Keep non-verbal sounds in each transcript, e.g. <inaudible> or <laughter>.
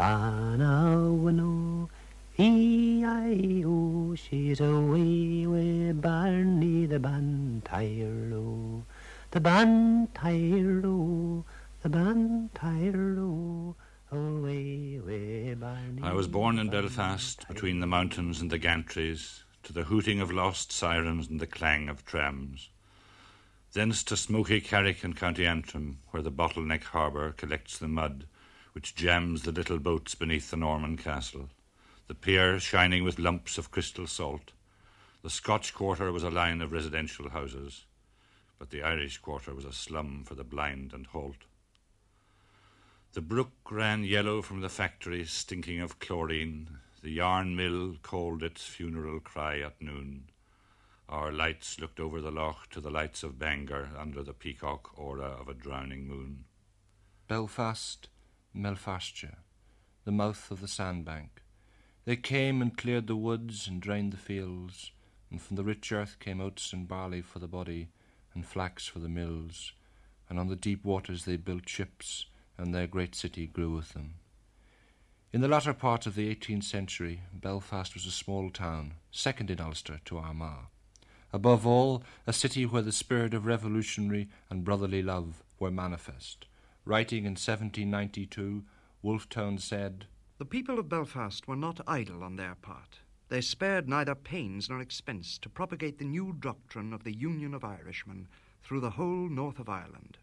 Fanawano, E-I-O, she's away with Barney the Bantyro, the Bantyro, the Bantyro. Away, away, Barney. I was born in Belfast, between the mountains and the gantries, to the hooting of lost sirens and the clang of trams. Thence to smoky Carrick in County Antrim, where the bottleneck harbour collects the mud which jams the little boats beneath the Norman castle, the pier shining with lumps of crystal salt. The Scotch quarter was a line of residential houses, but the Irish quarter was a slum for the blind and halt. The brook ran yellow from the factory, stinking of chlorine. The yarn mill called its funeral cry at noon. Our lights looked over the loch to the lights of Bangor under the peacock aura of a drowning moon. Belfast, Melfastshire, the mouth of the sandbank. They came and cleared the woods and drained the fields, and from the rich earth came oats and barley for the body, and flax for the mills, and on the deep waters they built ships and their great city grew with them. In the latter part of the eighteenth century, Belfast was a small town, second in Ulster to Armagh. Above all, a city where the spirit of revolutionary and brotherly love were manifest. Writing in 1792, Wolfe Tone said, The people of Belfast were not idle on their part. They spared neither pains nor expense to propagate the new doctrine of the Union of Irishmen through the whole north of Ireland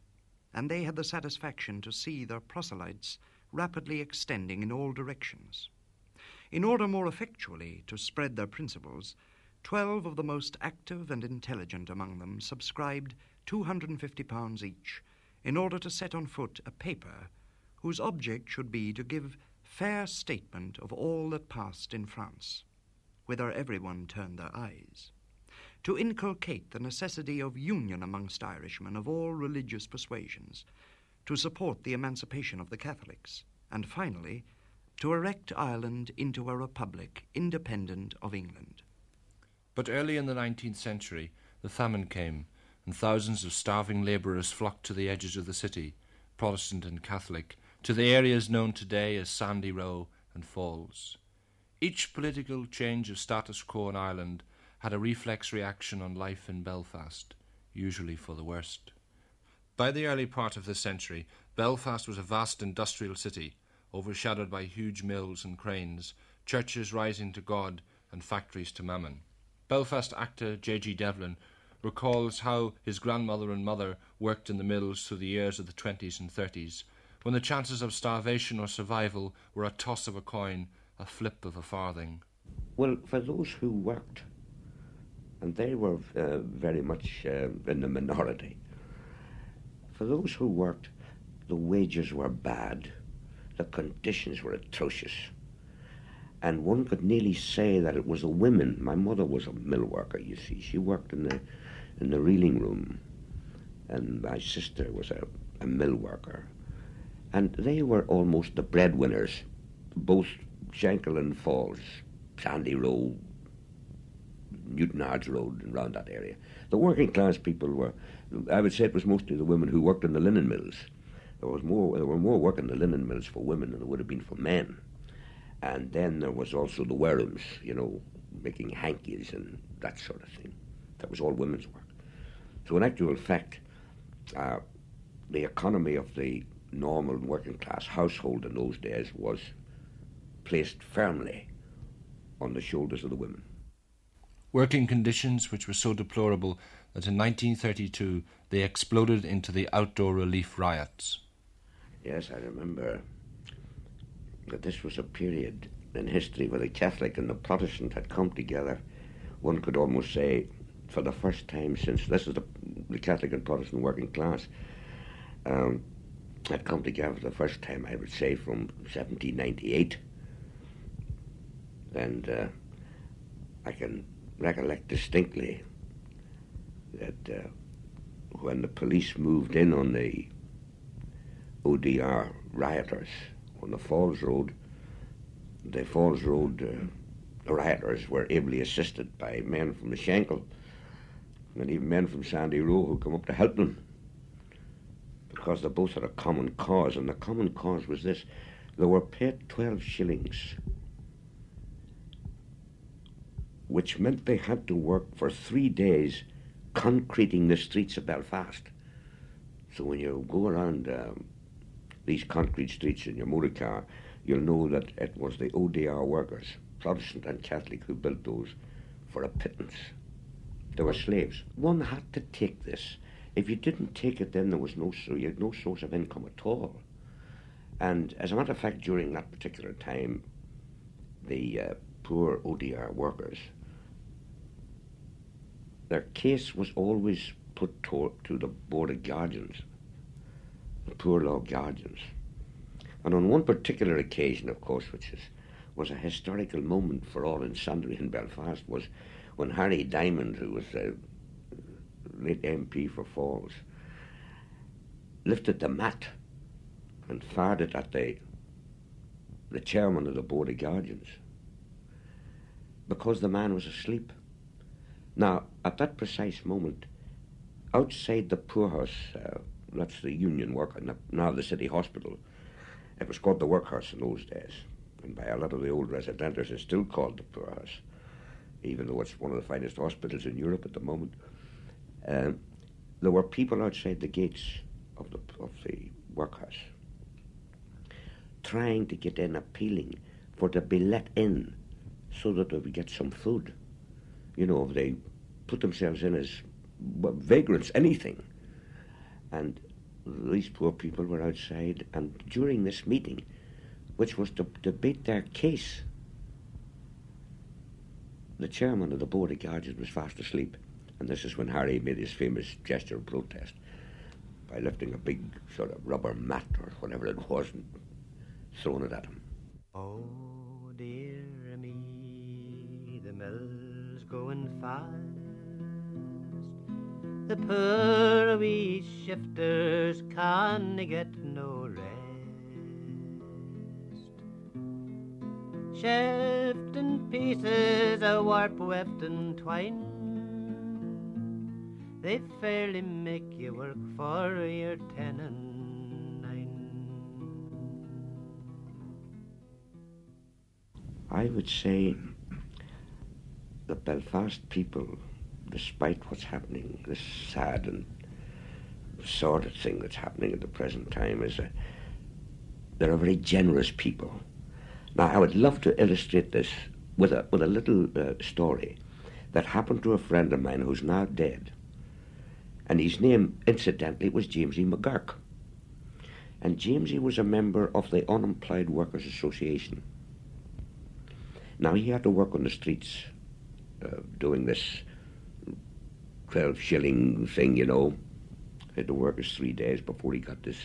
and they had the satisfaction to see their proselytes rapidly extending in all directions. In order more effectually to spread their principles, twelve of the most active and intelligent among them subscribed £250 each in order to set on foot a paper whose object should be to give fair statement of all that passed in France, whither everyone turned their eyes to inculcate the necessity of union amongst Irishmen of all religious persuasions, to support the emancipation of the Catholics, and finally, to erect Ireland into a republic independent of England. But early in the nineteenth century, the famine came, and thousands of starving labourers flocked to the edges of the city, Protestant and Catholic, to the areas known today as Sandy Row and Falls. Each political change of status quo in Ireland had a reflex reaction on life in Belfast, usually for the worst. By the early part of this century, Belfast was a vast industrial city, overshadowed by huge mills and cranes, churches rising to God, and factories to Mammon. Belfast actor J.G. Devlin recalls how his grandmother and mother worked in the mills through the years of the twenties and thirties, when the chances of starvation or survival were a toss of a coin, a flip of a farthing. Well, for those who worked and they were uh, very much uh, in the minority. For those who worked, the wages were bad, the conditions were atrocious, and one could nearly say that it was the women. My mother was a mill worker, you see. She worked in the in the reeling room, and my sister was a, a mill worker, and they were almost the breadwinners, both Shankill and Falls, Sandy Row, Newtownards Road and around that area. The working class people were, I would say it was mostly the women who worked in the linen mills. There was more, there were more work in the linen mills for women than there would have been for men. And then there was also the warehouse, you know, making hankies and that sort of thing. That was all women's work. So in actual fact, uh, the economy of the normal working class household in those days was placed firmly on the shoulders of the women working conditions which were so deplorable that in 1932 they exploded into the outdoor relief riots. Yes, I remember that this was a period in history where the Catholic and the Protestant had come together. One could almost say, for the first time since this is the, the Catholic and Protestant working class, um, had come together for the first time, I would say, from 1798. And uh, I can recollect distinctly that uh, when the police moved in on the ODR rioters on the Falls Road, the Falls Road uh, rioters were ably assisted by men from the Shankill and even men from Sandy Row who come up to help them because they both had a common cause, and the common cause was this they were paid 12 shillings, which meant they had to work for three days concreting the streets of Belfast. So when you go around um, these concrete streets in your motor car, you'll know that it was the ODR workers, Protestant and Catholic, who built those for a pittance. They were slaves. One had to take this. If you didn't take it, then there was no so you had no source of income at all. And as a matter of fact, during that particular time, the uh, poor ODR workers, their case was always put to, to the Board of Guardians, the Poor Law Guardians. And on one particular occasion, of course, which is, was a historical moment for all in sundry in Belfast, was when Harry Diamond, who was a late MP for Falls, lifted the mat and fired it at the, the chairman of the Board of Guardians because the man was asleep. Now, at that precise moment, outside the poorhouse, uh, that's the union work, now the city hospital, it was called the workhouse in those days. And by a lot of the old residenters, it's still called the poorhouse, even though it's one of the finest hospitals in Europe at the moment. Um, there were people outside the gates of the, of the workhouse trying to get in, appealing for to be let in so that they would get some food. You know, if they put themselves in as vagrants, anything. And these poor people were outside, and during this meeting, which was to debate their case, the chairman of the Board of Guardians was fast asleep. And this is when Harry made his famous gesture of protest by lifting a big sort of rubber mat or whatever it was and throwing it at him. Oh dear me, the mill's going fast. The poor wee shifters can't get Shifting pieces of warp weft and twine they fairly make you work for your ten and nine. I would say the Belfast people, despite what's happening, this sad and sordid thing that's happening at the present time, is a, they're a very generous people. Now, I would love to illustrate this with a, with a little uh, story that happened to a friend of mine who's now dead and his name, incidentally, was James E. McGurk. And Jamesy was a member of the Unemployed Workers Association. Now he had to work on the streets, uh, doing this twelve shilling thing, you know. He had to work his three days before he got this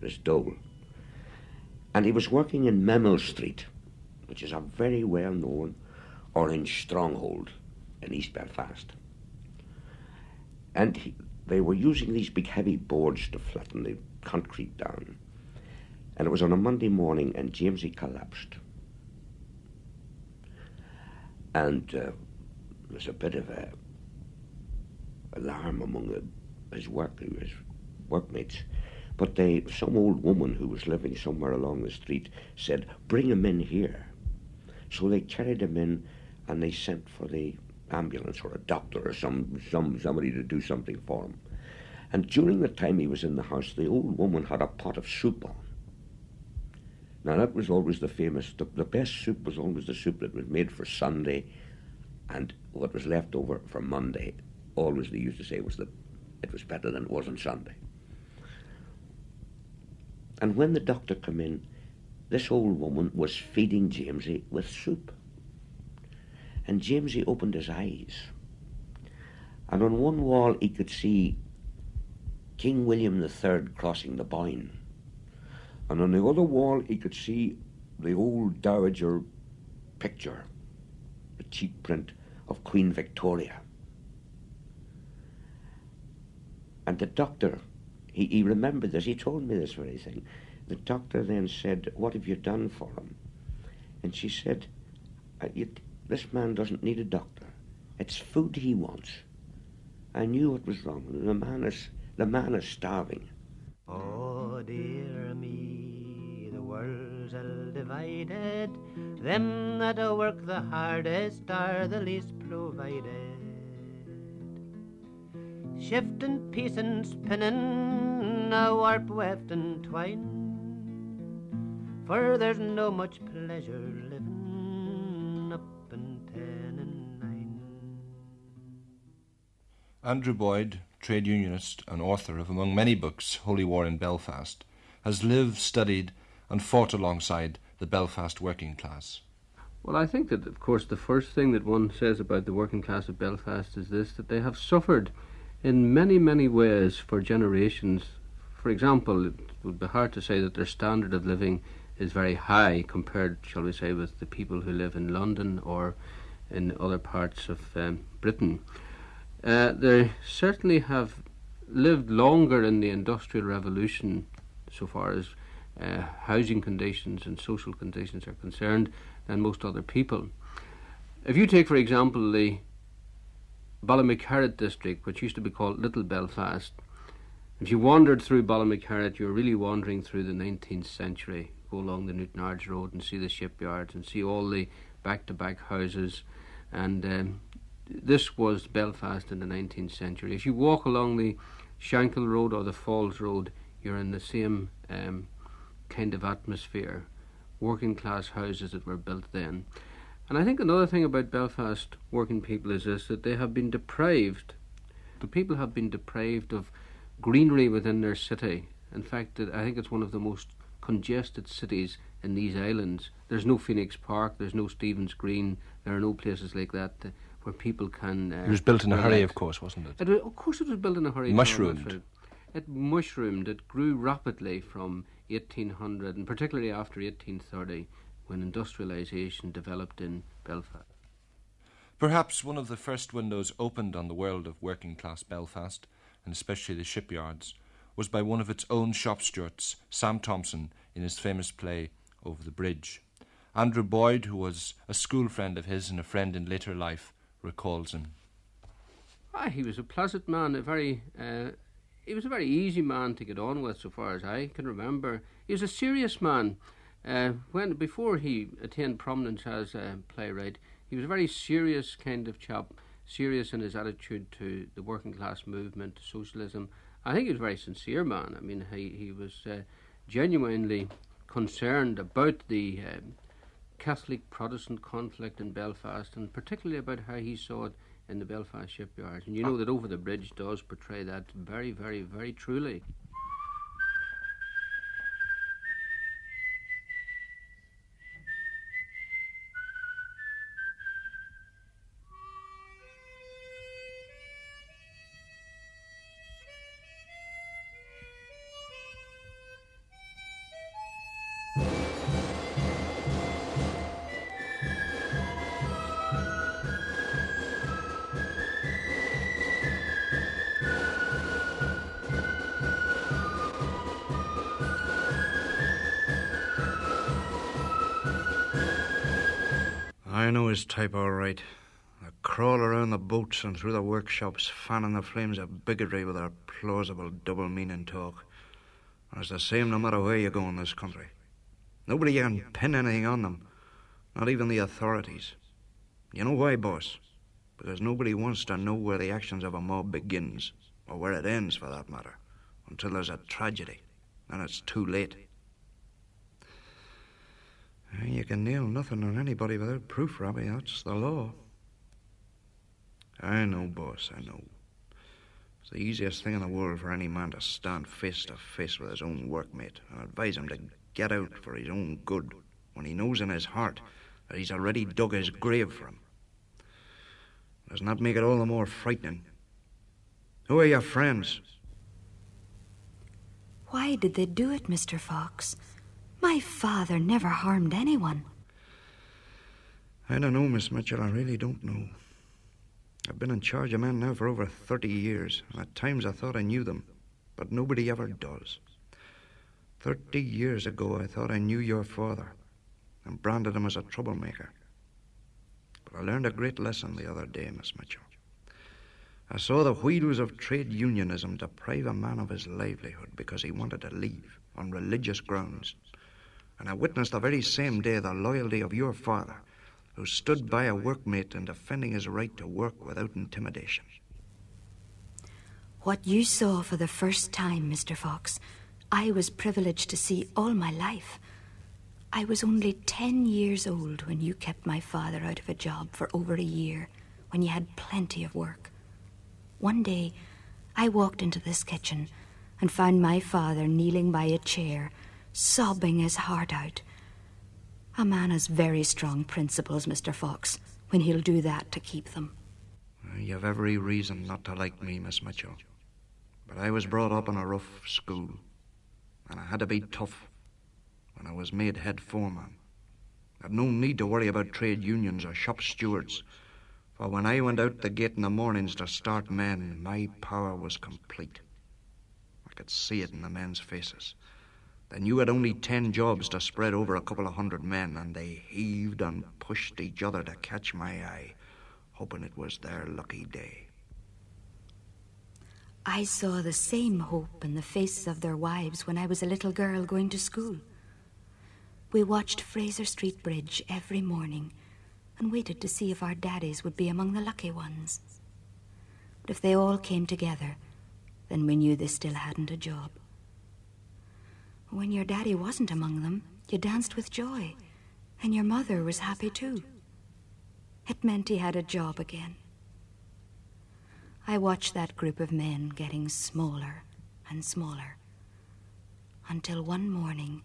this dole. And he was working in Memel Street, which is a very well known orange stronghold in East Belfast. And he, they were using these big heavy boards to flatten the concrete down. And it was on a Monday morning, and Jamesy collapsed. And uh, there was a bit of a alarm among the, his work, his workmates. But they, some old woman who was living somewhere along the street said, "Bring him in here." So they carried him in, and they sent for the ambulance or a doctor or some, some somebody to do something for him. And during the time he was in the house, the old woman had a pot of soup on. Now that was always the famous, the, the best soup was always the soup that was made for Sunday, and what was left over for Monday, always they used to say was the, it was better than it was on Sunday. And when the doctor came in, this old woman was feeding Jamesy with soup. And Jamesy opened his eyes. And on one wall he could see King William III crossing the Boyne. And on the other wall he could see the old Dowager picture, the cheap print of Queen Victoria. And the doctor, he, he remembered this, he told me this very thing. The doctor then said, What have you done for him? And she said, uh, you, this man doesn't need a doctor. It's food he wants. I knew what was wrong. The man is, the man is starving. Oh dear me, the world's all divided. Them that work the hardest are the least provided. Shifting, piecing, spinning, a warp, weft, and twine. For there's no much pleasure living up in ten and nine. Andrew Boyd, trade unionist and author of, among many books, Holy War in Belfast, has lived, studied, and fought alongside the Belfast working class. Well, I think that, of course, the first thing that one says about the working class of Belfast is this that they have suffered in many, many ways for generations. For example, it would be hard to say that their standard of living is very high compared, shall we say, with the people who live in London or in other parts of um, Britain. Uh, they certainly have lived longer in the Industrial Revolution, so far as uh, housing conditions and social conditions are concerned, than most other people. If you take, for example, the Ballymacarrett district, which used to be called Little Belfast, if you wandered through Ballymacarrett, you're really wandering through the 19th century go along the Newtownards Road and see the shipyards and see all the back to back houses. And um, this was Belfast in the 19th century. If you walk along the Shankill Road or the Falls Road, you're in the same um, kind of atmosphere. Working class houses that were built then. And I think another thing about Belfast working people is this that they have been deprived. The people have been deprived of greenery within their city. In fact, I think it's one of the most congested cities in these islands. There's no Phoenix Park, there's no Stephen's Green, there are no places like that uh, where people can. Uh, it was built in a hurry, of course, wasn't it? it was, of course, it was built in a hurry. Mushroomed. It mushroomed. It grew rapidly from 1800, and particularly after 1830, when industrialisation developed in Belfast. Perhaps one of the first windows opened on the world of working class Belfast, and especially the shipyards, was by one of its own shop stewards, Sam Thompson, in his famous play Over the Bridge. Andrew Boyd, who was a school friend of his and a friend in later life, recalls him. Ah, he was a pleasant man, a very uh, he was a very easy man to get on with, so far as I can remember. He was a serious man. Uh, when before he attained prominence as a playwright, he was a very serious kind of chap, serious in his attitude to the working class movement, to socialism, I think he was a very sincere man. I mean, he, he was uh, genuinely concerned about the um, Catholic Protestant conflict in Belfast and particularly about how he saw it in the Belfast shipyards. And you know that Over the Bridge does portray that very, very, very truly. Type all right. They crawl around the boats and through the workshops, fanning the flames of bigotry with their plausible double meaning talk. And it's the same no matter where you go in this country. Nobody can pin anything on them, not even the authorities. You know why, boss? Because nobody wants to know where the actions of a mob begins, or where it ends for that matter, until there's a tragedy, and it's too late. You can nail nothing on anybody without proof, Robbie. That's the law. I know, boss, I know. It's the easiest thing in the world for any man to stand face to face with his own workmate and advise him to get out for his own good when he knows in his heart that he's already dug his grave for him. Doesn't that make it all the more frightening? Who are your friends? Why did they do it, Mr. Fox? My father never harmed anyone. I don't know, Miss Mitchell. I really don't know. I've been in charge of men now for over 30 years, at times I thought I knew them, but nobody ever does. Thirty years ago, I thought I knew your father and branded him as a troublemaker. But I learned a great lesson the other day, Miss Mitchell. I saw the wheels of trade unionism deprive a man of his livelihood because he wanted to leave on religious grounds and I witnessed the very same day the loyalty of your father, who stood by a workmate in defending his right to work without intimidation. What you saw for the first time, Mr. Fox, I was privileged to see all my life. I was only ten years old when you kept my father out of a job for over a year, when you had plenty of work. One day, I walked into this kitchen and found my father kneeling by a chair, sobbing his heart out. A man has very strong principles, Mr. Fox, when he'll do that to keep them. You've every reason not to like me, Miss Mitchell. But I was brought up in a rough school, and I had to be tough when I was made head foreman. I'd no need to worry about trade unions or shop stewards, for when I went out the gate in the mornings to start men, my power was complete. I could see it in the men's faces. They knew had only ten jobs to spread over a couple of hundred men, and they heaved and pushed each other to catch my eye, hoping it was their lucky day. I saw the same hope in the faces of their wives when I was a little girl going to school. We watched Fraser Street Bridge every morning and waited to see if our daddies would be among the lucky ones. But if they all came together, then we knew they still hadn't a job. When your daddy wasn't among them, you danced with joy, and your mother was happy too. It meant he had a job again. I watched that group of men getting smaller and smaller until one morning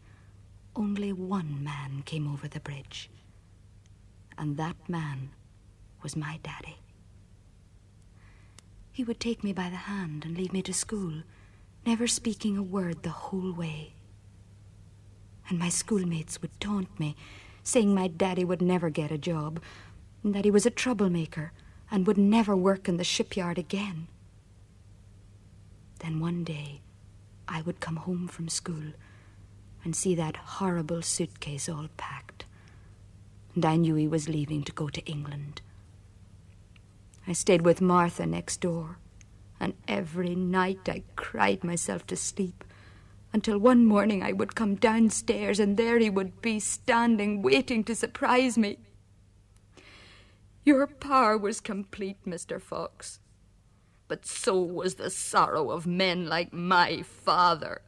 only one man came over the bridge. And that man was my daddy. He would take me by the hand and lead me to school, never speaking a word the whole way. And my schoolmates would taunt me, saying my daddy would never get a job, and that he was a troublemaker and would never work in the shipyard again. Then one day, I would come home from school and see that horrible suitcase all packed. And I knew he was leaving to go to England. I stayed with Martha next door, and every night I cried myself to sleep until one morning I would come downstairs and there he would be standing waiting to surprise me. Your power was complete, Mr. Fox. But so was the sorrow of men like my father.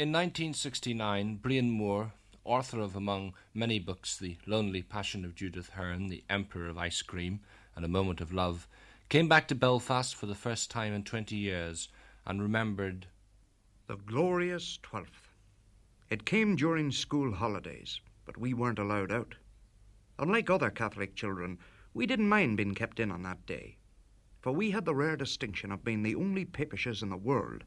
In 1969, Brian Moore, author of, among many books, The Lonely Passion of Judith Hearne, The Emperor of Ice Cream, and A Moment of Love, came back to Belfast for the first time in 20 years and remembered The glorious 12th. It came during school holidays, but we weren't allowed out. Unlike other Catholic children, we didn't mind being kept in on that day, for we had the rare distinction of being the only papishes in the world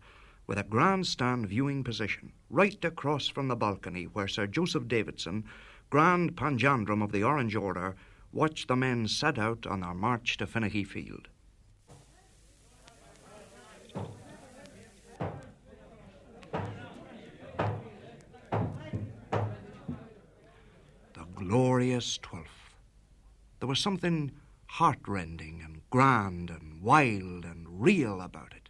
with a grandstand viewing position, right across from the balcony where Sir Joseph Davison, Grand Panjandrum of the Orange Order, watched the men set out on their march to Finaghy Field. The glorious twelfth. There was something heartrending and grand and wild and real about it.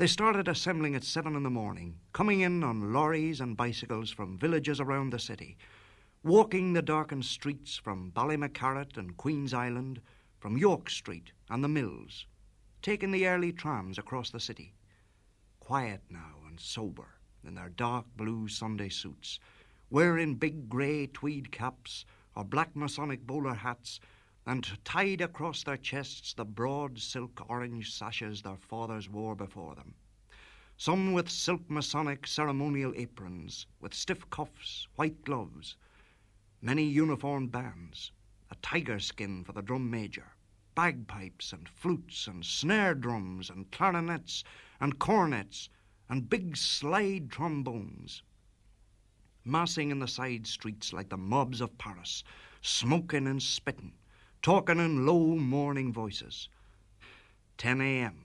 They started assembling at seven in the morning, coming in on lorries and bicycles from villages around the city, walking the darkened streets from Ballymacarrett and Queen's Island, from York Street and the Mills, taking the early trams across the city. Quiet now and sober in their dark blue Sunday suits, wearing big grey tweed caps or black Masonic bowler hats, and tied across their chests the broad silk orange sashes their fathers wore before them. Some with silk Masonic ceremonial aprons, with stiff cuffs, white gloves, many uniformed bands, a tiger skin for the drum major, bagpipes and flutes and snare drums and clarinets and cornets and big slide trombones. Massing in the side streets like the mobs of Paris, smoking and spitting, talking in low mourning voices. 10 a.m.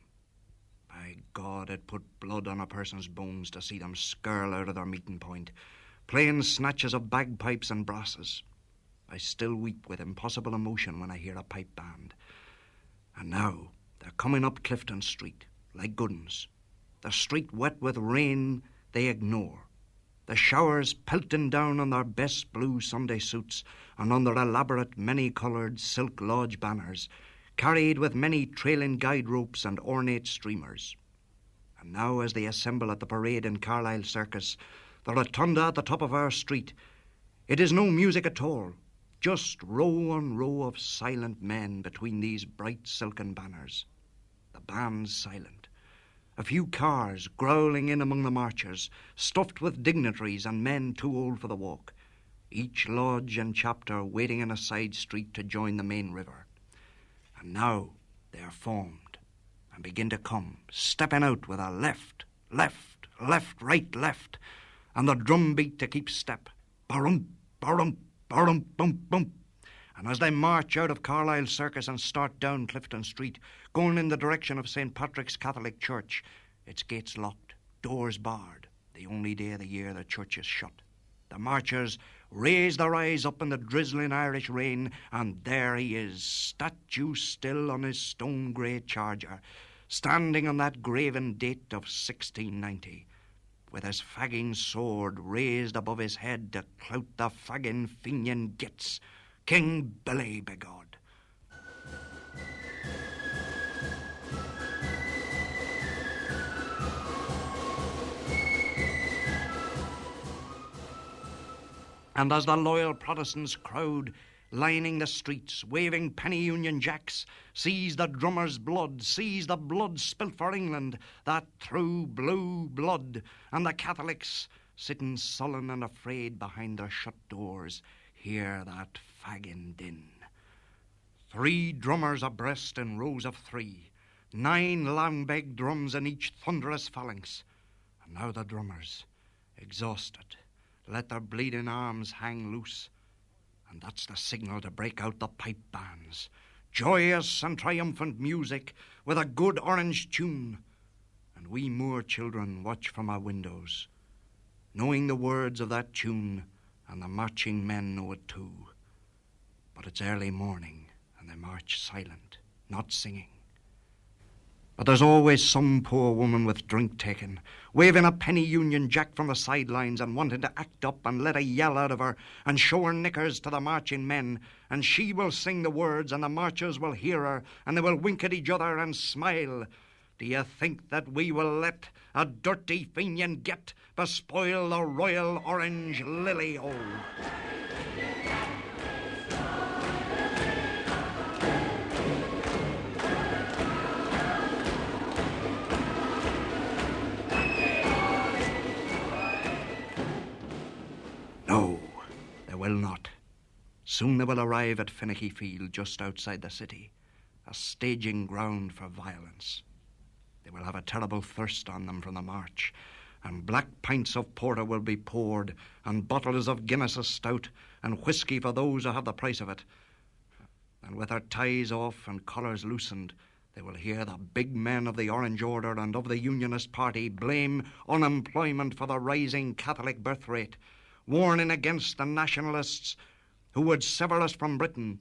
By God, it put blood on a person's bones to see them skirl out of their meeting point, playing snatches of bagpipes and brasses. I still weep with impossible emotion when I hear a pipe band. And now they're coming up Clifton Street like good uns. The street wet with rain they ignore. The showers pelting down on their best blue Sunday suits and on their elaborate many coloured silk lodge banners, carried with many trailing guide ropes and ornate streamers. And now, as they assemble at the parade in Carlisle Circus, the rotunda at the top of our street, it is no music at all, just row on row of silent men between these bright silken banners. The band's silent. A few cars growling in among the marchers, stuffed with dignitaries and men too old for the walk. Each lodge and chapter waiting in a side street to join the main river. And now they are formed and begin to come, stepping out with a left, left, left, right, left, and the drum beat to keep step. Barum, barum, barum, bum, bum. And as they march out of Carlisle Circus and start down Clifton Street, going in the direction of St. Patrick's Catholic Church, its gates locked, doors barred, the only day of the year the church is shut. The marchers raise their eyes up in the drizzling Irish rain, and there he is, statue still on his stone grey charger, standing on that graven date of 1690 with his fagging sword raised above his head to clout the fagging Fenian gits, King Billy begod. And as the loyal Protestants crowd lining the streets, waving penny union jacks, sees the drummer's blood, sees the blood spilt for England, that true blue blood, and the Catholics sitting sullen and afraid behind their shut doors, hear that fagging din. Three drummers abreast in rows of three, nine long beg drums in each thunderous phalanx, and now the drummers, exhausted, let their bleeding arms hang loose and that's the signal to break out the pipe bands. Joyous and triumphant music with a good orange tune. And we moor children watch from our windows, knowing the words of that tune, and the marching men know it too. But it's early morning, and they march silent, not singing. But there's always some poor woman with drink taken, waving a penny union jack from the sidelines and wanting to act up and let a yell out of her and show her knickers to the marching men. And she will sing the words, and the marchers will hear her, and they will wink at each other and smile. Do you think that we will let a dirty Fenian get bespoil the royal orange lily, oh? Will not. Soon they will arrive at Finaghy Field, just outside the city, a staging ground for violence. They will have a terrible thirst on them from the march, and black pints of porter will be poured, and bottles of Guinness stout, and whisky for those who have the price of it. And with their ties off and collars loosened, they will hear the big men of the Orange Order and of the Unionist Party blame unemployment for the rising Catholic birth rate warning against the nationalists who would sever us from Britain.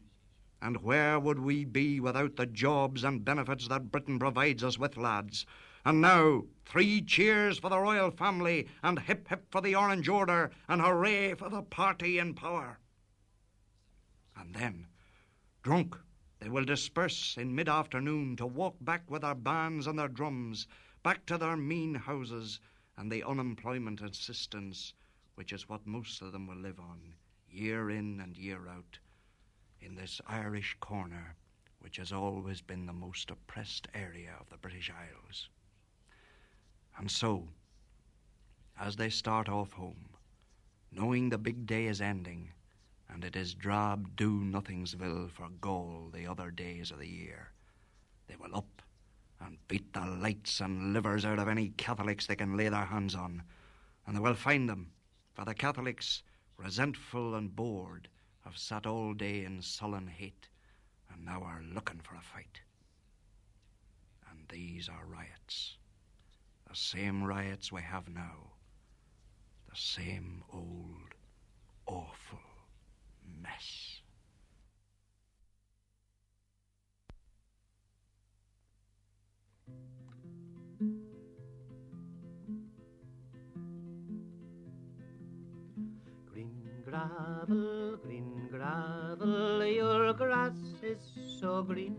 And where would we be without the jobs and benefits that Britain provides us with, lads? And now, three cheers for the royal family, and hip hip for the Orange Order, and hooray for the party in power. And then, drunk, they will disperse in mid afternoon to walk back with their bands and their drums, back to their mean houses and the unemployment assistance which is what most of them will live on, year in and year out, in this Irish corner, which has always been the most oppressed area of the British Isles. And so, as they start off home, knowing the big day is ending, and it is drab do nothingsville for Gaul the other days of the year, they will up and beat the lights and livers out of any Catholics they can lay their hands on, and they will find them for the Catholics, resentful and bored, have sat all day in sullen hate and now are looking for a fight. And these are riots. The same riots we have now. The same old, awful mess. Gravel, green gravel, your grass is so green.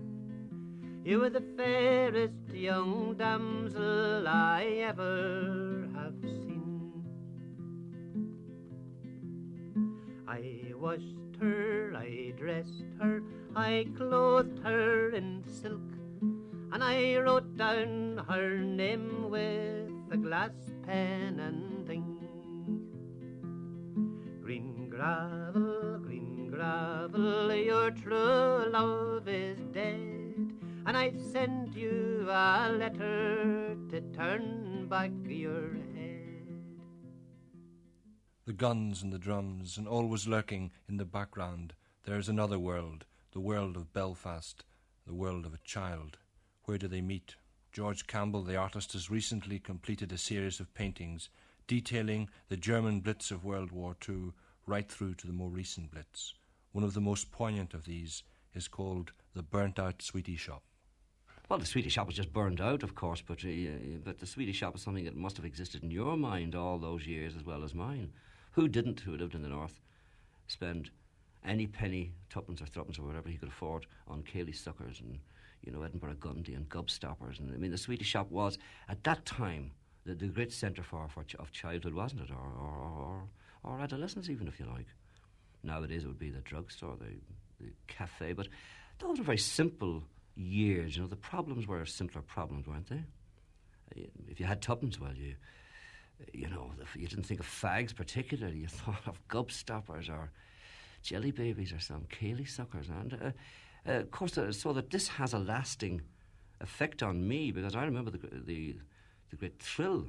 You are the fairest young damsel I ever have seen. I washed her, I dressed her, I clothed her in silk, and I wrote down her name with a glass pen and ink. Gravel, green gravel, your true love is dead and I've sent you a letter to turn back your head. The guns and the drums, and always lurking in the background, there is another world, the world of Belfast, the world of a child. Where do they meet? George Campbell, the artist, has recently completed a series of paintings detailing the German Blitz of World War II right through to the more recent Blitz. One of the most poignant of these is called The Burnt Out Sweetie Shop. Well, the Swedish shop was just burned out, of course, but uh, but the Swedish shop is something that must have existed in your mind all those years as well as mine. Who didn't, who lived in the north, spend any penny, tuppence or threepence or whatever he could afford on Cayley suckers and you know Edinburgh Gundy and Gobstoppers, and I mean the Swedish shop was at that time the, the great centre for, for ch- of childhood, wasn't it, or or, or or adolescence even if you like. Nowadays it would be the drugstore, the, the cafe, but those were very simple years. You know, the problems were simpler problems, weren't they? If you had tuppence, well, you, you know, you didn't think of fags particularly. You <laughs> thought of gobstoppers or jelly babies or some Cayley suckers. And, uh, uh, of course, uh, so that this has a lasting effect on me because I remember the, the, the great thrill,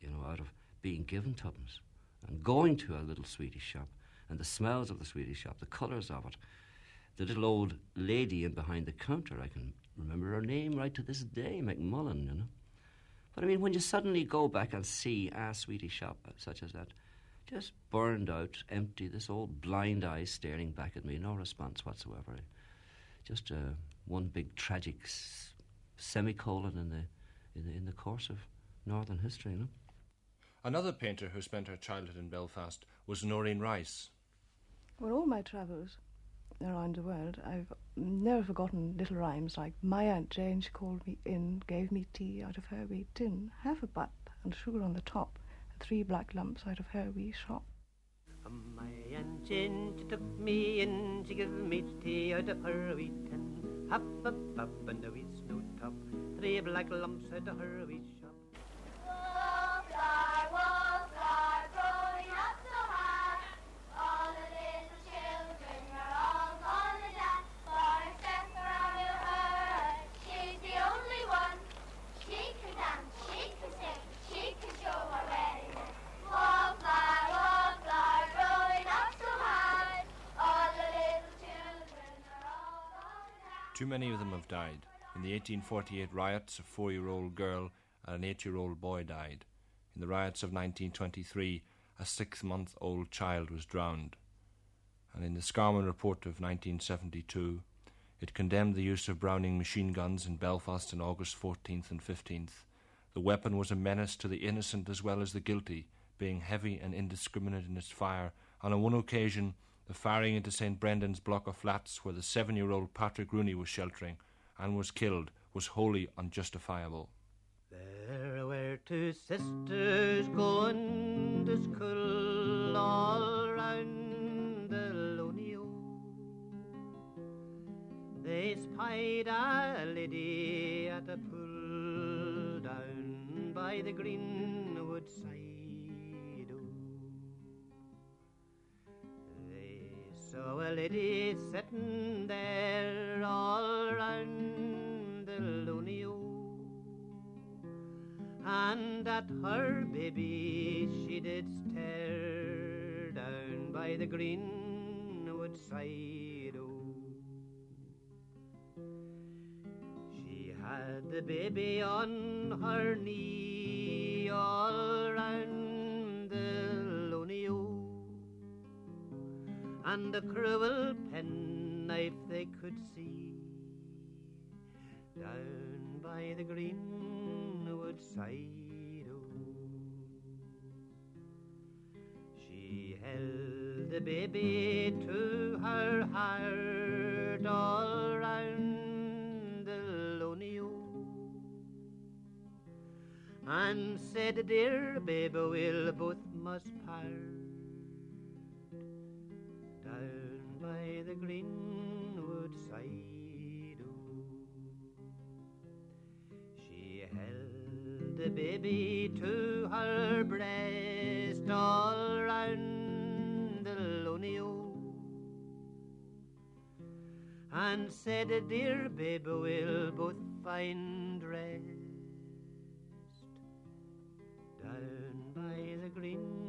you know, out of being given tuppence and going to a little Swedish shop and the smells of the Swedish shop, the colours of it, the little old lady in behind the counter. I can remember her name right to this day, McMullen, you know. But I mean, when you suddenly go back and see a sweetie shop such as that, just burned out, empty, this old blind eye staring back at me, no response whatsoever. Just uh, one big tragic s- semicolon in the, in the in the course of northern history, you know. Another painter who spent her childhood in Belfast was Noreen Rice. Well, all my travels around the world, I've never forgotten little rhymes like My Aunt Jane, she called me in, gave me tea out of her wee tin, half a butt and sugar on the top, and three black lumps out of her wee shop. My Aunt Jane, she took me in, she gave me tea out of her wee tin, half a butt and a wee snow top, three black lumps out of her wee 12 died. In the 1848 riots, a four year old girl and an eight year old boy died. In the riots of 1923, a six month old child was drowned. And in the Scarman Report of 1972, it condemned the use of Browning machine guns in Belfast on August 14th and 15th. The weapon was a menace to the innocent as well as the guilty, being heavy and indiscriminate in its fire. On one occasion, the firing into St. Brendan's block of flats where the seven year old Patrick Rooney was sheltering and was killed, was wholly unjustifiable. There were two sisters going to school all round the Lonio. They spied a lady at a pool down by the Greenwood side. Saw a lady sitting there all round the Lonio and at her baby she did stare down by the greenwood side. She had the baby on her knee all and a cruel penknife they could see down by the greenwood side. Oh. She held the baby to her heart all round the lonely. And said, Dear baby, we'll both must part down by the greenwood side. o. She held the baby to her breast all round the lonely o. And said, Dear baby, we'll both find rest down by the greenwood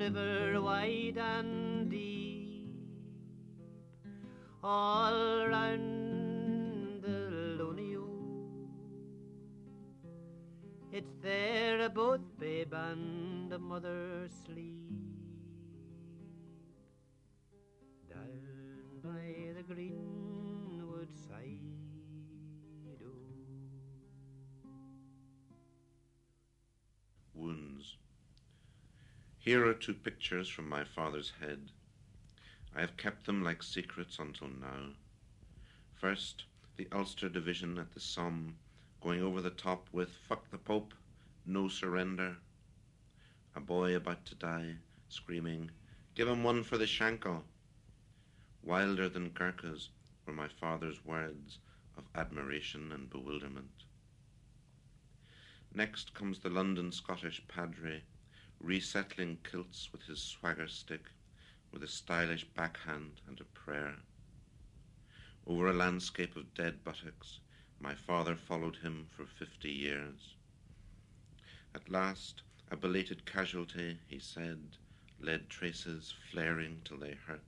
river wide and deep, all round the lonely o. It's there both babe and mother sleep Here are two pictures from my father's head. I have kept them like secrets until now. First, the Ulster Division at the Somme, going over the top with Fuck the Pope, no surrender. A boy about to die, screaming, Give him one for the Shankill. Wilder than Gurkhas were my father's words of admiration and bewilderment. Next comes the London Scottish padre, resettling kilts with his swagger stick, with a stylish backhand and a prayer. Over a landscape of dead buttocks, my father followed him for fifty years. At last, a belated casualty, he said, lead traces flaring till they hurt.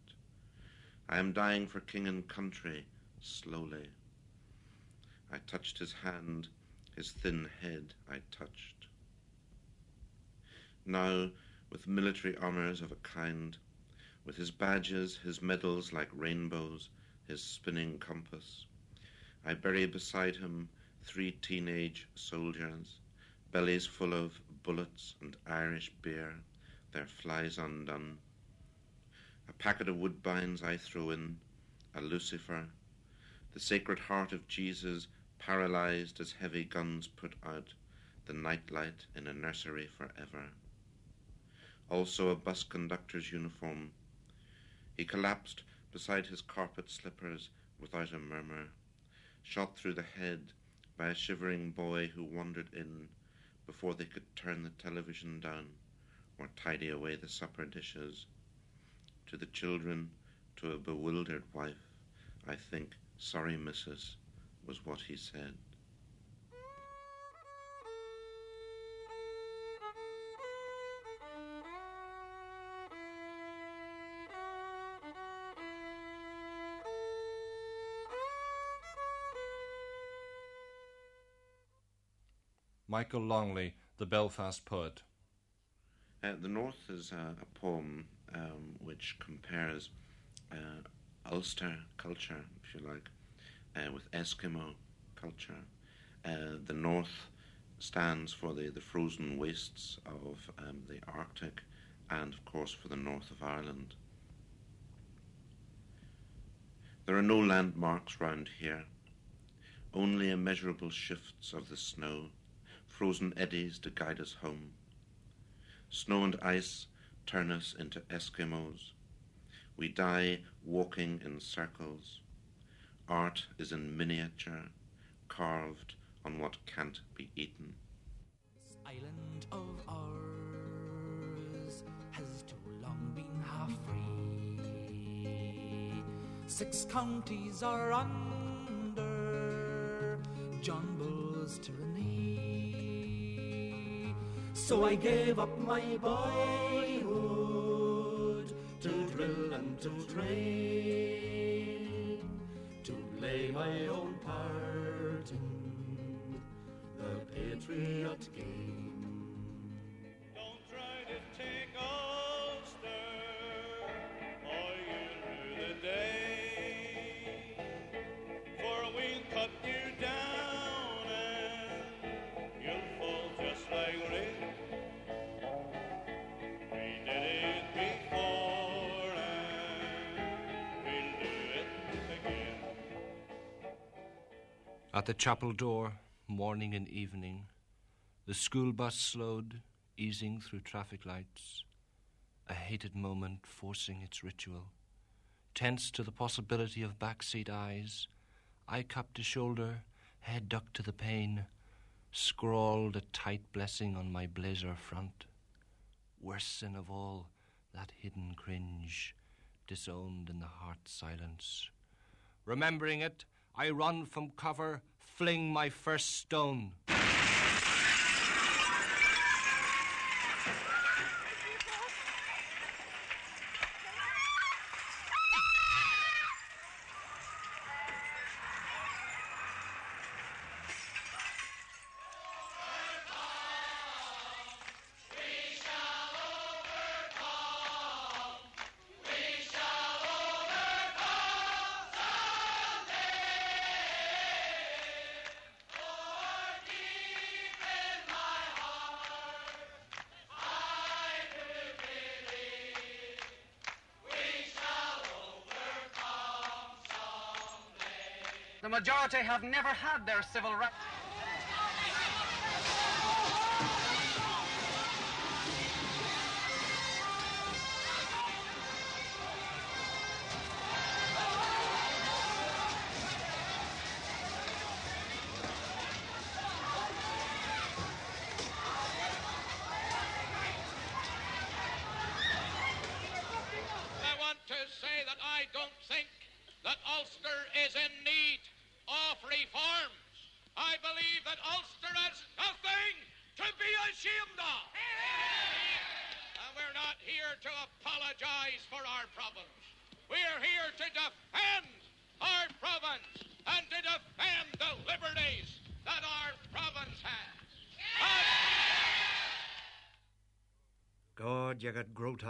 I am dying for king and country, slowly. I touched his hand, his thin head I touched. Now, with military honours of a kind, with his badges, his medals like rainbows, his spinning compass, I bury beside him three teenage soldiers, bellies full of bullets and Irish beer, their flies undone. A packet of woodbines I throw in, a lucifer, the sacred heart of Jesus paralyzed as heavy guns put out the nightlight in a nursery forever. Also a bus conductor's uniform. He collapsed beside his carpet slippers without a murmur, shot through the head by a shivering boy who wandered in before they could turn the television down or tidy away the supper dishes. To the children, to a bewildered wife, I think, sorry, missus, was what he said. Michael Longley, the Belfast poet. Uh, the North is a, poem um, which compares uh, Ulster culture, if you like, uh, with Eskimo culture. Uh, the North stands for the, the frozen wastes of um, the Arctic and, of course, for the north of Ireland. There are no landmarks round here, only immeasurable shifts of the snow, frozen eddies to guide us home. Snow and ice turn us into Eskimos. We die walking in circles. Art is in miniature, carved on what can't be eaten. This island of ours has too long been half free. Six counties are under John Bull's tyranny. So I gave up my boyhood to drill and to train, to play my own part in the Patriot game. At the chapel door, morning and evening, the school bus slowed, easing through traffic lights, a hated moment forcing its ritual. Tense to the possibility of backseat eyes, eye cupped to shoulder, head ducked to the pane, scrawled a tight blessing on my blazer front. Worst sin of all, that hidden cringe, disowned in the heart silence. Remembering it, I run from cover, fling my first stone. The majority have never had their civil rights.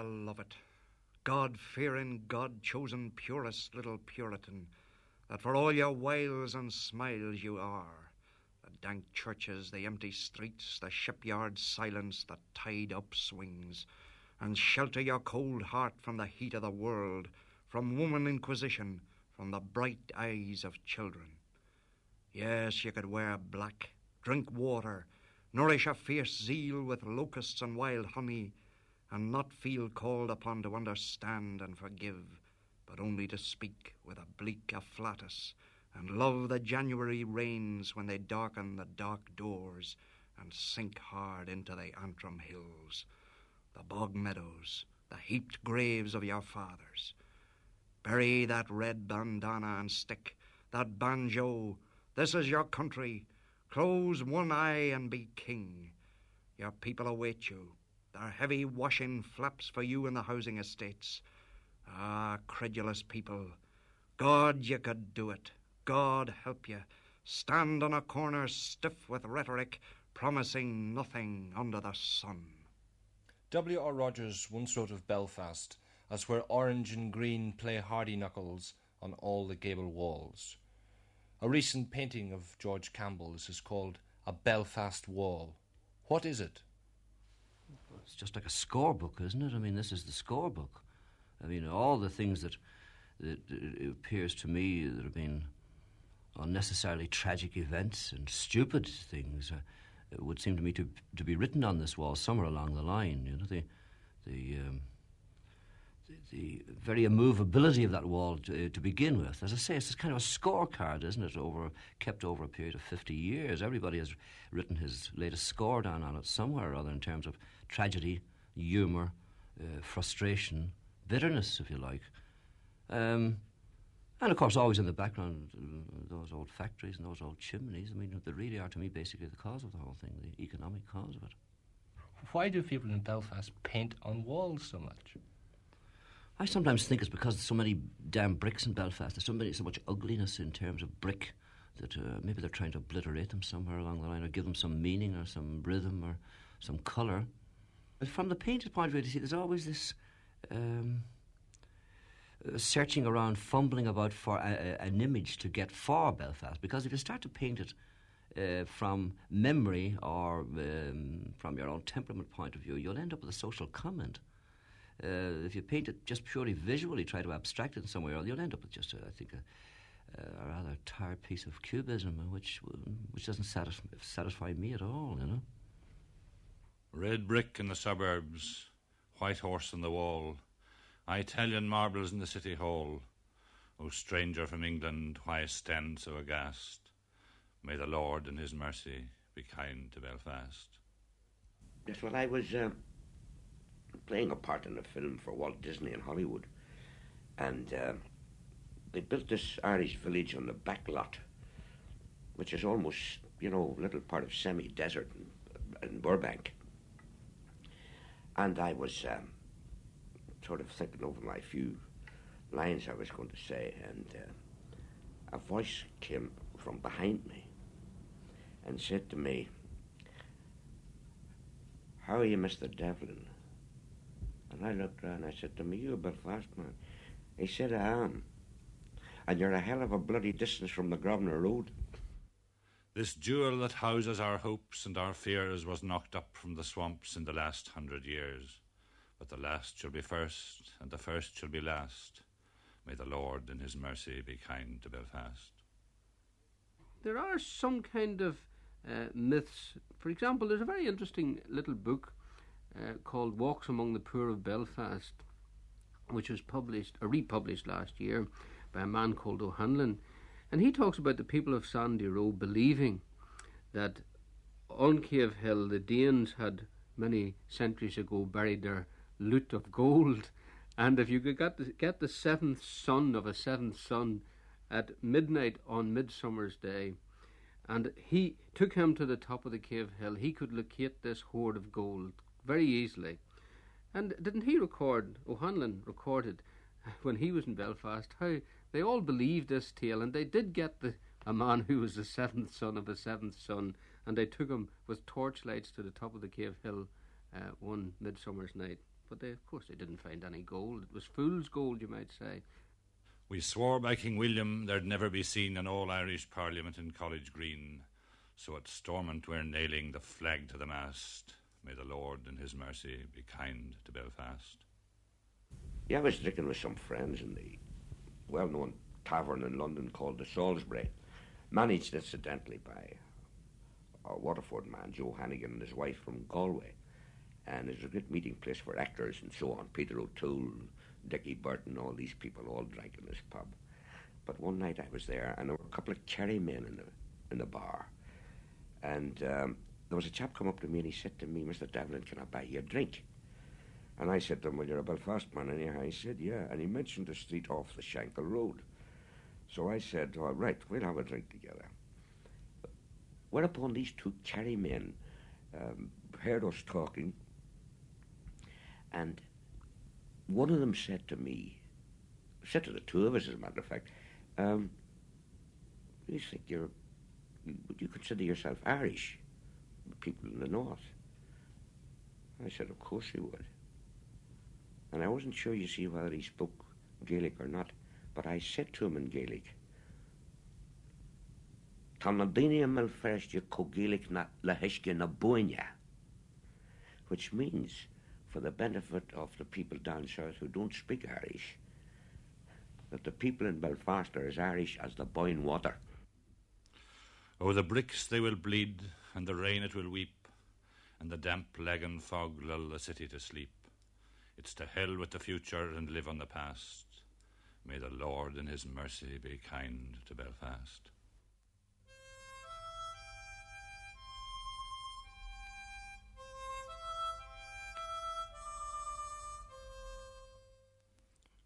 To love it. God fearing, God chosen purest little Puritan, that for all your wiles and smiles you are. The dank churches, the empty streets, the shipyard silence, the tide upswings, and shelter your cold heart from the heat of the world, from woman inquisition, from the bright eyes of children. Yes, you could wear black, drink water, nourish a fierce zeal with locusts and wild honey, and not feel called upon to understand and forgive, but only to speak with a bleak afflatus, and love the January rains when they darken the dark doors and sink hard into the Antrim hills, the bog meadows, the heaped graves of your fathers. Bury that red bandana and stick, that banjo. This is your country. Close one eye and be king. Your people await you. Their heavy washing flaps for you in the housing estates. Ah, credulous people. God, you could do it. God help you. Stand on a corner stiff with rhetoric, promising nothing under the sun. W. R. Rodgers once wrote of Belfast as where orange and green play hardy knuckles on all the gable walls. A recent painting of George Campbell's is called A Belfast Wall. What is it? It's just like a scorebook, isn't it? I mean, this is the scorebook. I mean, all the things that, that it appears to me that have been unnecessarily tragic events and stupid things uh, would seem to me to to be written on this wall somewhere along the line. You know, the the um, the, the very immovability of that wall to, to begin with. As I say, it's kind of a scorecard, isn't it? Over kept over a period of fifty years. Everybody has written his latest score down on it somewhere or other in terms of tragedy, humour, uh, frustration, bitterness, if you like. Um, and of course, always in the background, uh, those old factories and those old chimneys. I mean, they really are to me basically the cause of the whole thing, the economic cause of it. Why do people in Belfast paint on walls so much? I sometimes think it's because there's so many damn bricks in Belfast. There's so many, so much ugliness in terms of brick that uh, maybe they're trying to obliterate them somewhere along the line, or give them some meaning, or some rhythm, or some colour. But from the painter's point of view, you see, there's always this. Um, uh, searching around, fumbling about for a, a, an image to get for Belfast. Because if you start to paint it uh, from memory or um, from your own temperament point of view, you'll end up with a social comment. Uh, if you paint it just purely visually, try to abstract it in some way or you'll end up with just, a, I think, a, a rather tired piece of cubism, which which doesn't satisfy, satisfy me at all. You know. Red brick in the suburbs, white horse on the wall, Italian marbles in the city hall. O stranger from England, why stand so aghast? May the Lord in his mercy be kind to Belfast. Yes, well, I was uh, playing a part in a film for Walt Disney in Hollywood, and uh, they built this Irish village on the back lot, which is almost, you know, a little part of semi-desert in, in Burbank. And I was um, sort of thinking over my few lines I was going to say, and uh, a voice came from behind me and said to me, How are you, Mr. Devlin? And I looked around and I said to me, You're a Belfast man? He said, I am. And you're a hell of a bloody distance from the Grosvenor Road. This jewel that houses our hopes and our fears was knocked up from the swamps in the last hundred years. But the last shall be first, and the first shall be last. May the Lord in his mercy be kind to Belfast. There are some kind of uh, myths. For example, there's a very interesting little book uh, called Walks Among the Poor of Belfast, which was published, or republished last year by a man called O'Hanlon. And he talks about the people of Sandy Row believing that on Cave Hill the Danes had many centuries ago buried their loot of gold. And if you could get the, get the seventh son of a seventh son at midnight on Midsummer's Day, and he took him to the top of the cave hill, he could locate this hoard of gold very easily. And didn't he record, O'Hanlon recorded, when he was in Belfast, how they all believed this tale, and they did get the a man who was the seventh son of a seventh son, and they took him with torchlights to the top of the cave hill uh, one midsummer's night. But they, of course, they didn't find any gold. It was fool's gold, you might say. We swore by King William there'd never be seen an all Irish Parliament in College Green. So at Stormont we're nailing the flag to the mast. May the Lord in his mercy be kind to Belfast. Yeah, I was drinking with some friends in the well known tavern in London called the Salisbury, managed incidentally by a Waterford man, Joe Hannigan, and his wife from Galway. And it's a great meeting place for actors and so on. Peter O'Toole, Dickie Burton, all these people all drank in this pub. But one night I was there, and there were a couple of Kerry men in the in the bar, and um, there was a chap come up to me and he said to me, "Mr. Devlin, can I buy you a drink?" And I said to him, Well, you're a Belfast man, anyhow. He said, Yeah. And he mentioned the street off the Shankill Road. So I said, All right, we'll have a drink together. Whereupon these two Kerry men um, heard us talking, and one of them said to me, said to the two of us, as a matter of fact, um, you think you're, would you consider yourself Irish? People in the north. I said, Of course you would. And I wasn't sure, you see, whether he spoke Gaelic or not, but I said to him in Gaelic, na na which means, for the benefit of the people down south who don't speak Irish, that the people in Belfast are as Irish as the boiling water. Oh, the bricks they will bleed, and the rain it will weep, and the damp lagan fog lull the city to sleep. It's to hell with the future and live on the past. May the Lord in his mercy be kind to Belfast.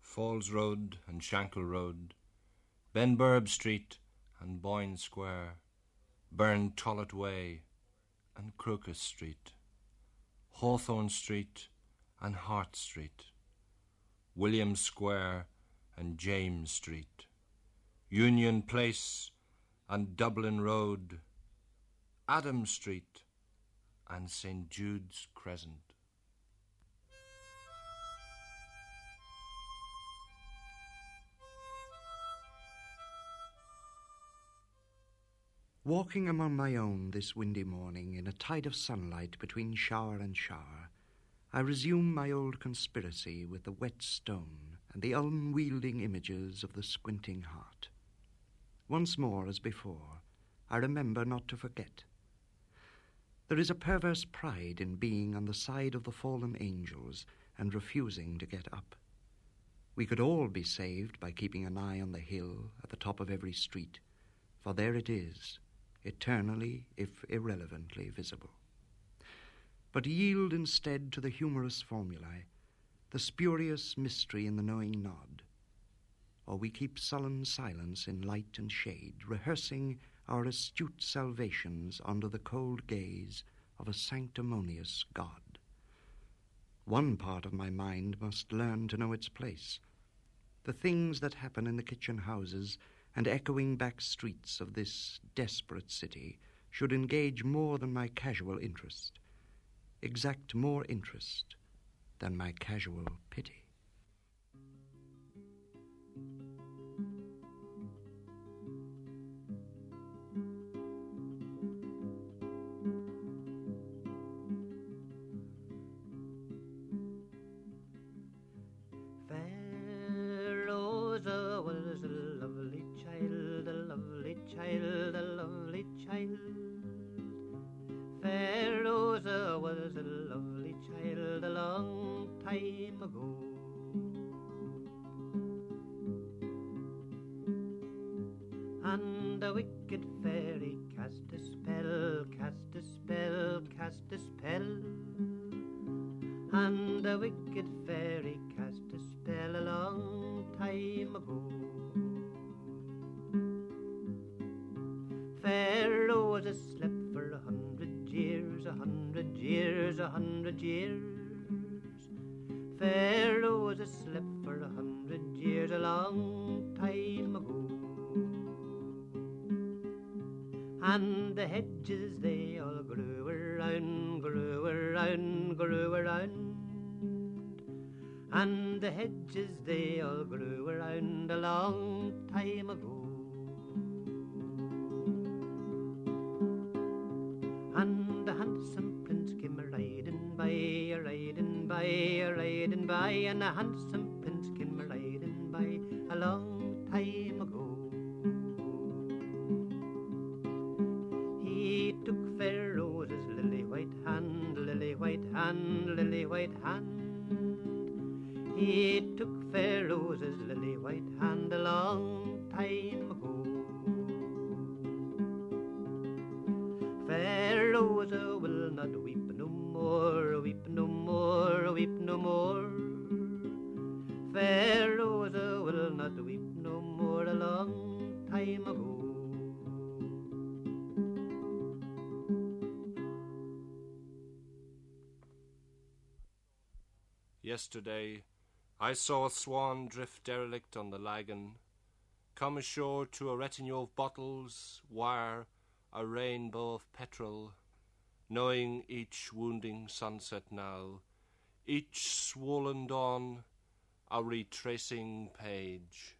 Falls Road and Shankill Road, Benburb Street and Boyne Square, Burn Tollet Way and Crocus Street, Hawthorne Street and Hart Street, William Square and James Street, Union Place and Dublin Road, Adam Street and St. Jude's Crescent. Walking among my own this windy morning in a tide of sunlight between shower and shower, I resume my old conspiracy with the wet stone and the unwielding images of the squinting heart. once more as before, I remember not to forget. There is a perverse pride in being on the side of the fallen angels and refusing to get up. We could all be saved by keeping an eye on the hill at the top of every street, for there it is, eternally, if irrelevantly, visible. But yield instead to the humorous formulae, the spurious mystery in the knowing nod, or we keep sullen silence in light and shade, rehearsing our astute salvations under the cold gaze of a sanctimonious God. One part of my mind must learn to know its place. The things that happen in the kitchen houses and echoing back streets of this desperate city should engage more than my casual interest, exact more interest than my casual pity. And a wicked fairy cast a spell, cast a spell, cast a spell. And a wicked fairy cast a spell a long time ago. Fair Rosa slept for a hundred years, a hundred years, a hundred years. By, Yesterday, I saw a swan drift derelict on the Lagan, come ashore to a retinue of bottles, wire, a rainbow of petrol, knowing each wounding sunset now, each swollen dawn, a retracing page.